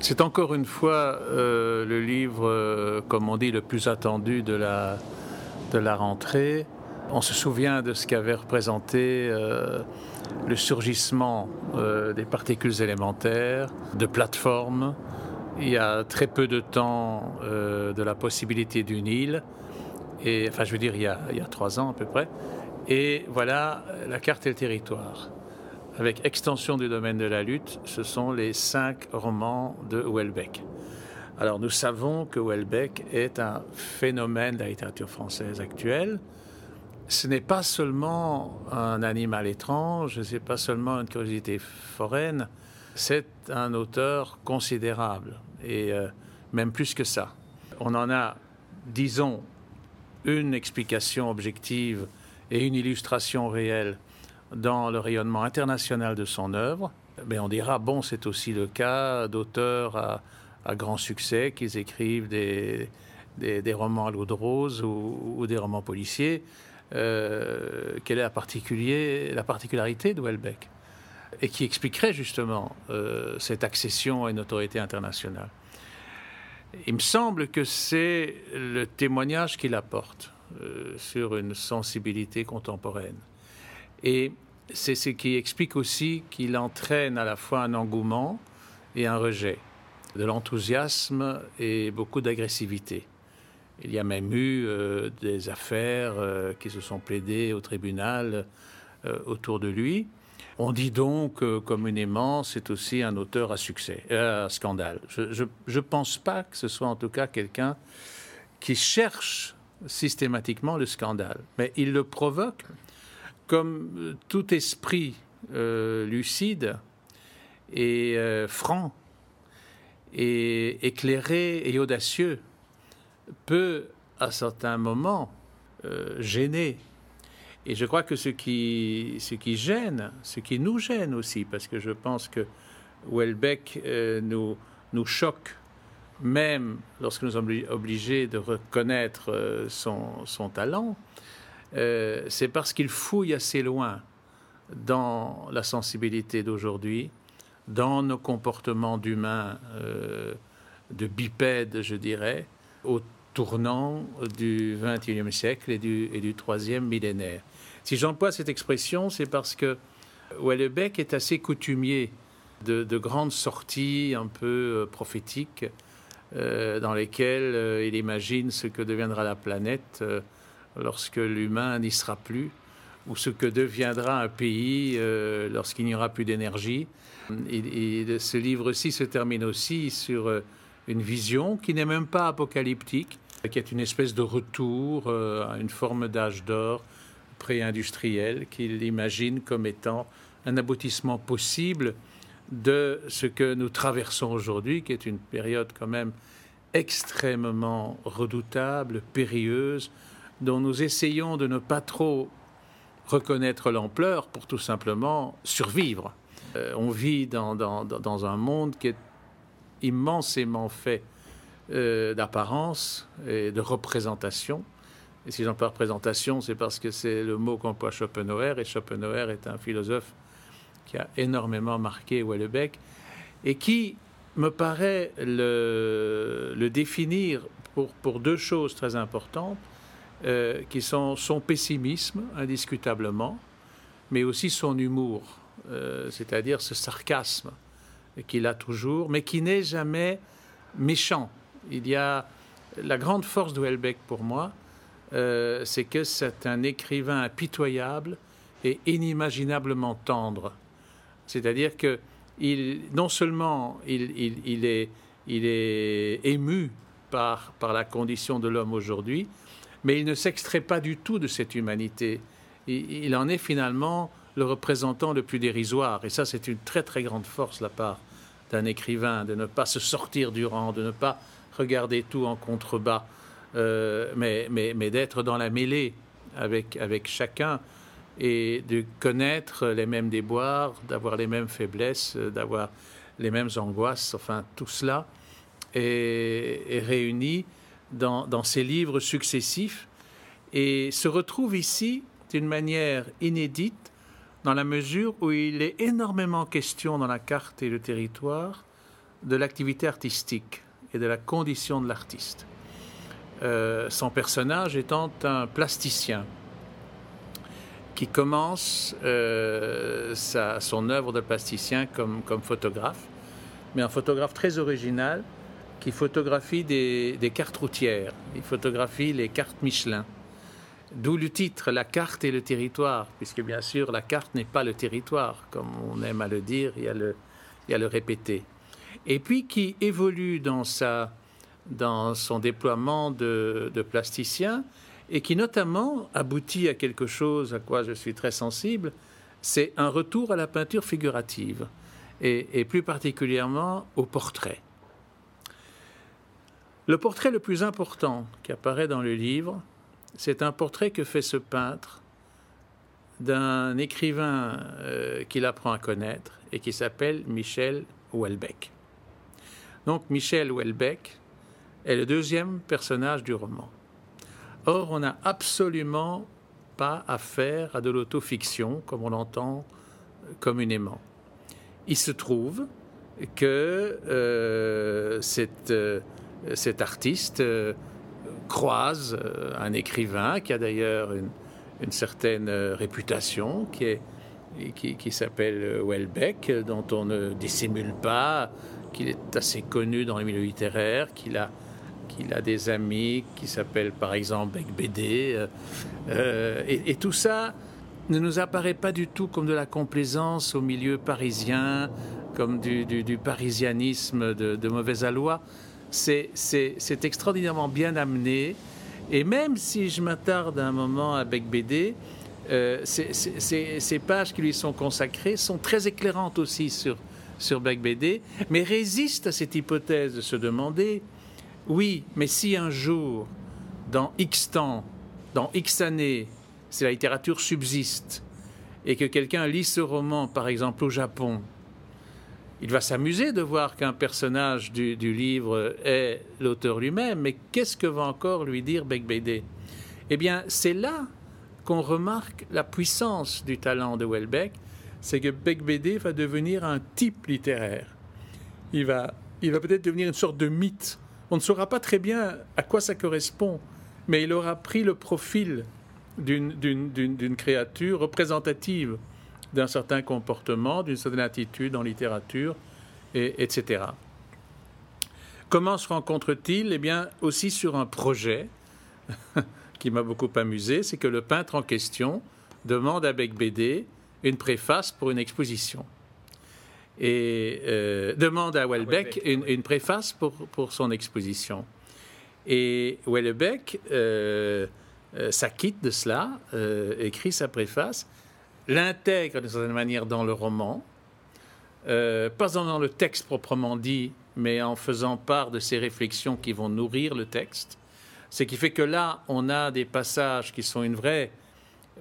C'est encore une fois euh, le livre, euh, comme on dit, le plus attendu de la, de la rentrée. On se souvient de ce qu'avait représenté euh, le surgissement des particules élémentaires, de plateformes. Il y a très peu de temps de la possibilité d'une île. Et, enfin, je veux dire, il y, a, il y a trois ans à peu près. Et voilà la carte et le territoire avec extension du domaine de la lutte, ce sont les cinq romans de Houellebecq. Alors nous savons que Houellebecq est un phénomène de la littérature française actuelle. Ce n'est pas seulement un animal étrange, ce n'est pas seulement une curiosité foraine, c'est un auteur considérable, et euh, même plus que ça. On en a, disons, une explication objective et une illustration réelle dans le rayonnement international de son œuvre. Mais on dira, bon, c'est aussi le cas d'auteurs à, grand succès qui écrivent des, romans à l'eau de rose ou, des romans policiers. Euh, quelle est la particularité de Welbeck et qui expliquerait justement euh, cette accession à une autorité internationale. Il me semble que c'est le témoignage qu'il apporte euh, sur une sensibilité contemporaine. Et c'est ce qui explique aussi qu'il entraîne à la fois un engouement et un rejet, de l'enthousiasme et beaucoup d'agressivité. Il y a même eu euh, des affaires euh, qui se sont plaidées au tribunal euh, autour de lui. On dit donc communément c'est aussi un auteur à succès, à scandale. Je ne pense pas que ce soit en tout cas quelqu'un qui cherche systématiquement le scandale, mais il le provoque comme euh, tout esprit euh, lucide et euh, franc et éclairé et audacieux peut à certains moments gêner. Et je crois que ce qui, gêne, ce qui nous gêne aussi, parce que je pense que Welbeck nous, choque, même lorsque nous sommes obligés de reconnaître son talent, euh, c'est parce qu'il fouille assez loin dans la sensibilité d'aujourd'hui, dans nos comportements d'humains, euh, de bipèdes, je dirais, au tournant du XXIe siècle et du, et troisième millénaire. Si j'emploie cette expression, c'est parce que Wellebeck est assez coutumier de, grandes sorties un peu euh, prophétiques dans lesquelles il imagine ce que deviendra la planète lorsque l'humain n'y sera plus, ou ce que deviendra un pays euh, lorsqu'il n'y aura plus d'énergie. Ce livre-ci se termine aussi sur euh, une vision qui n'est même pas apocalyptique, qui est une espèce de retour euh, à une forme d'âge d'or pré-industriel qu'il imagine comme étant un aboutissement possible de ce que nous traversons aujourd'hui, qui est une période quand même extrêmement redoutable, périlleuse, dont nous essayons de ne pas trop reconnaître l'ampleur pour tout simplement survivre. Euh, on vit dans, un monde qui est immensément fait euh, d'apparence et de représentation. Et si j'en parle représentation, c'est parce que c'est le mot qu'emploie Schopenhauer, et Schopenhauer est un philosophe qui a énormément marqué Wellebeck, et qui me paraît le, définir pour deux choses très importantes. Euh, qui sont son pessimisme, indiscutablement, mais aussi son humour, euh, c'est-à-dire ce sarcasme qu'il a toujours, mais qui n'est jamais méchant. Il y a la grande force de Houellebecq pour moi, euh, c'est que c'est un écrivain impitoyable et inimaginablement tendre. C'est-à-dire que non seulement il, est, ému par la condition de l'homme aujourd'hui, mais il ne s'extrait pas du tout de cette humanité. Il, en est finalement le représentant le plus dérisoire. Et ça, c'est une très très grande force de la part d'un écrivain, de ne pas se sortir du rang, de ne pas regarder tout en contrebas, euh, mais, mais, mais d'être dans la mêlée avec, avec chacun et de connaître les mêmes déboires, d'avoir les mêmes faiblesses, d'avoir les mêmes angoisses, enfin tout cela est réuni dans, ses livres successifs et se retrouve ici d'une manière inédite dans la mesure où il est énormément question dans la carte et le territoire de l'activité artistique et de la condition de l'artiste. Euh, son personnage étant un plasticien qui commence euh, sa, son œuvre de plasticien comme, comme photographe, mais un photographe très original qui photographie des, cartes routières, il photographie les cartes Michelin. D'où le titre, la carte et le territoire, puisque bien sûr la carte n'est pas le territoire, comme on aime à le dire et à le, le répéter. Et puis qui évolue dans, son déploiement de, plasticien et qui notamment aboutit à quelque chose à quoi je suis très sensible, c'est un retour à la peinture figurative et plus particulièrement au portrait. Le portrait le plus important qui apparaît dans le livre, c'est un portrait que fait ce peintre d'un écrivain euh, qu'il apprend à connaître et qui s'appelle Michel Houellebecq. Donc Michel Houellebecq est le deuxième personnage du roman. Or, on n'a absolument pas affaire à de l'autofiction comme on l'entend communément. Il se trouve que euh, cette, euh, cet artiste euh, croise euh, un écrivain qui a d'ailleurs une, certaine euh, réputation, qui, est, qui, s'appelle Welbeck, dont on ne dissimule pas qu'il est assez connu dans les milieux littéraires, qu'il a, qu'il a des amis qui s'appellent par exemple Beck Bédé. Euh, et, tout ça ne nous apparaît pas du tout comme de la complaisance au milieu parisien, comme du, du, parisianisme de, de mauvaise aloi c'est extraordinairement bien amené. Et même si je m'attarde un moment avec BD, euh, ces pages qui lui sont consacrées sont très éclairantes aussi sur, sur Beck BD, mais résistent à cette hypothèse de se demander oui, mais si un jour, dans X temps, dans X années, si la littérature subsiste, et que quelqu'un lit ce roman, par exemple au Japon, il va s'amuser de voir qu'un personnage du, livre est l'auteur lui-même, mais qu'est-ce que va encore lui dire Beck Eh bien, c'est là qu'on remarque la puissance du talent de Welbeck, c'est que Beck va devenir un type littéraire. Il va, il va peut-être devenir une sorte de mythe. On ne saura pas très bien à quoi ça correspond, mais il aura pris le profil d'une créature représentative d'un certain comportement, d'une certaine attitude en littérature, et, etc. Comment se rencontre-t-il? Eh bien, aussi sur un projet qui m'a beaucoup amusé, c'est que le peintre en question demande à Beck BD une préface pour une exposition. Et euh, demande à Welbeck une, une, préface pour, pour son exposition. Et Welbeck euh, euh, s'acquitte de cela, écrit sa préface, l'intègre d'une certaine manière dans le roman, euh, pas dans le texte proprement dit, mais en faisant part de ces réflexions qui vont nourrir le texte. Ce qui fait que là, on a des passages qui sont une vraie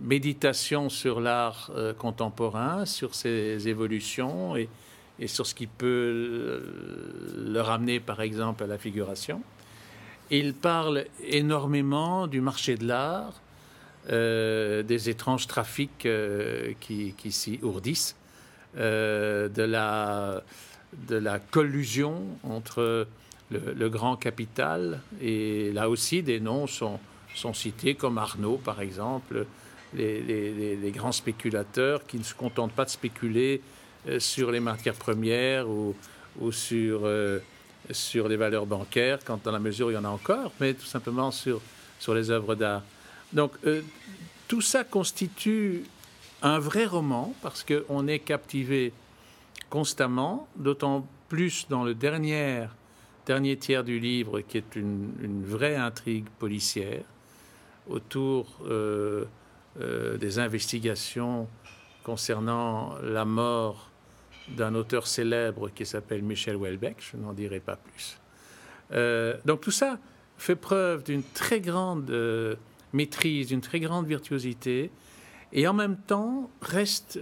méditation sur l'art euh, contemporain, sur ses évolutions et, sur ce qui peut euh, le ramener, par exemple, à la figuration. Il parle énormément du marché de l'art, euh, des étranges trafics euh, qui, s'y ourdissent, euh, de, la, de la collusion entre le, grand capital, et là aussi des noms sont, sont cités, comme Arnaud par exemple, les, grands spéculateurs qui ne se contentent pas de spéculer sur les matières premières ou, ou sur, sur les valeurs bancaires, quand dans la mesure il y en a encore, mais tout simplement sur, sur les œuvres d'art. Donc euh, tout ça constitue un vrai roman parce qu'on est captivé constamment, d'autant plus dans le dernier, dernier tiers du livre qui est une, vraie intrigue policière autour euh, euh, des investigations concernant la mort d'un auteur célèbre qui s'appelle Michel Houellebecq, je n'en dirai pas plus. Donc tout ça fait preuve d'une très grande maîtrise, d'une très grande virtuosité, et en même temps reste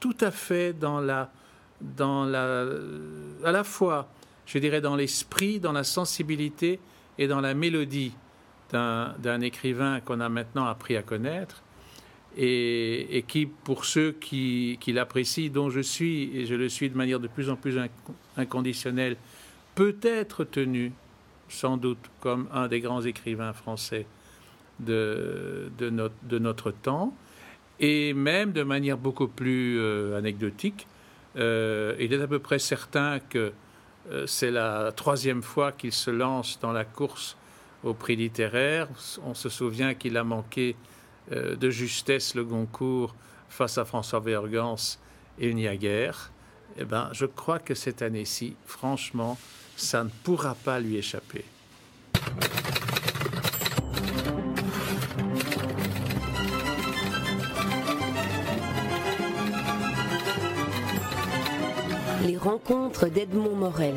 tout à fait dans la, dans la, à la fois, je dirais, dans l'esprit, dans la sensibilité et dans la mélodie d'un écrivain qu'on a maintenant appris à connaître, et, qui, pour ceux qui, l'apprécient, dont je suis, et je le suis de manière de plus en plus inconditionnelle, peut être tenu, sans doute, comme un des grands écrivains français de, notre, temps, et même de manière beaucoup plus euh, anecdotique. Euh, il est à peu près certain que euh, c'est la troisième fois qu'il se lance dans la course au prix littéraire. On se souvient qu'il a manqué de justesse le Goncourt face à François Vergans et il. Eh ben, je crois que cette année-ci, franchement, ça ne pourra pas lui échapper. Les rencontres d'Edmond Morel.